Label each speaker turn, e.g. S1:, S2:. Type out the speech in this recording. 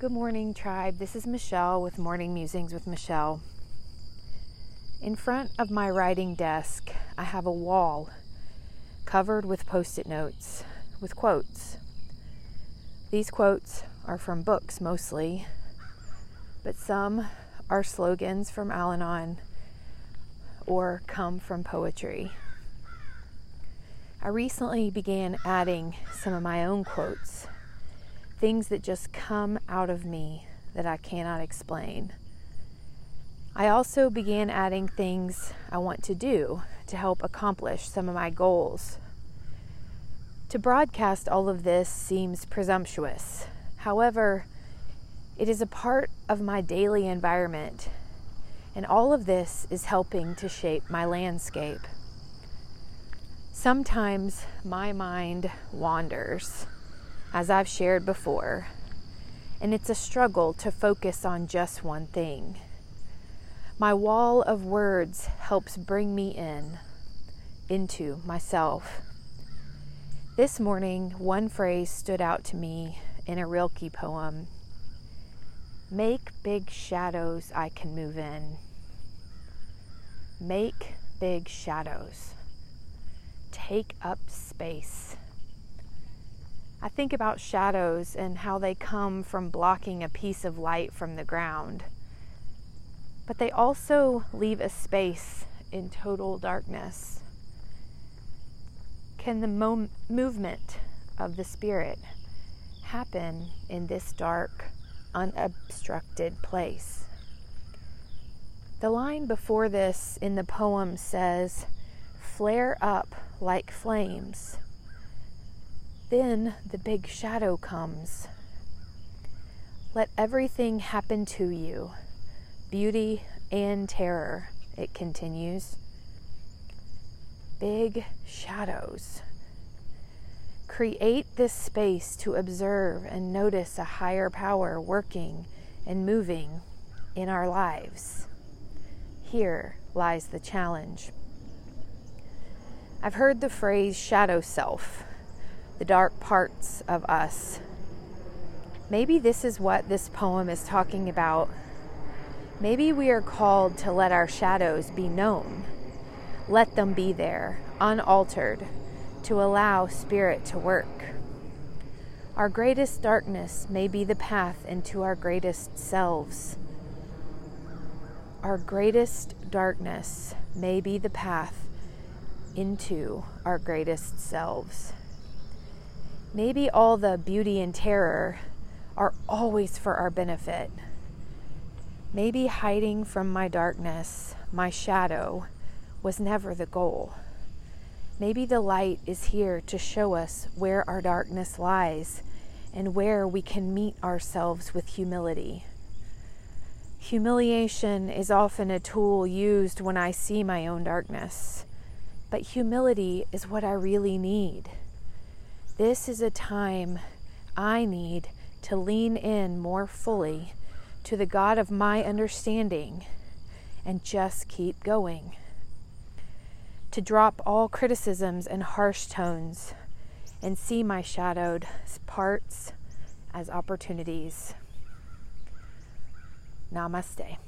S1: Good morning, tribe. This is Michelle with Morning Musings with Michelle. In front of my writing desk, I have a wall covered with post it notes with quotes. These quotes are from books mostly, but some are slogans from Al Anon or come from poetry. I recently began adding some of my own quotes things that just come out of me that I cannot explain. I also began adding things I want to do to help accomplish some of my goals. To broadcast all of this seems presumptuous. However, it is a part of my daily environment, and all of this is helping to shape my landscape. Sometimes my mind wanders as I've shared before, and it's a struggle to focus on just one thing. My wall of words helps bring me in, into myself. This morning, one phrase stood out to me in a Rilke poem Make big shadows I can move in. Make big shadows. Take up space. I think about shadows and how they come from blocking a piece of light from the ground. But they also leave a space in total darkness. Can the mo- movement of the Spirit happen in this dark, unobstructed place? The line before this in the poem says, Flare up like flames then the big shadow comes. Let everything happen to you, beauty and terror, it continues. Big shadows. Create this space to observe and notice a higher power working and moving in our lives. Here lies the challenge. I've heard the phrase shadow self the dark parts of us. Maybe this is what this poem is talking about. Maybe we are called to let our shadows be known. Let them be there, unaltered, to allow Spirit to work. Our greatest darkness may be the path into our greatest selves. Our greatest darkness may be the path into our greatest selves. Maybe all the beauty and terror are always for our benefit. Maybe hiding from my darkness, my shadow, was never the goal. Maybe the light is here to show us where our darkness lies and where we can meet ourselves with humility. Humiliation is often a tool used when I see my own darkness, but humility is what I really need. This is a time I need to lean in more fully to the God of my understanding and just keep going. To drop all criticisms and harsh tones and see my shadowed parts as opportunities. Namaste.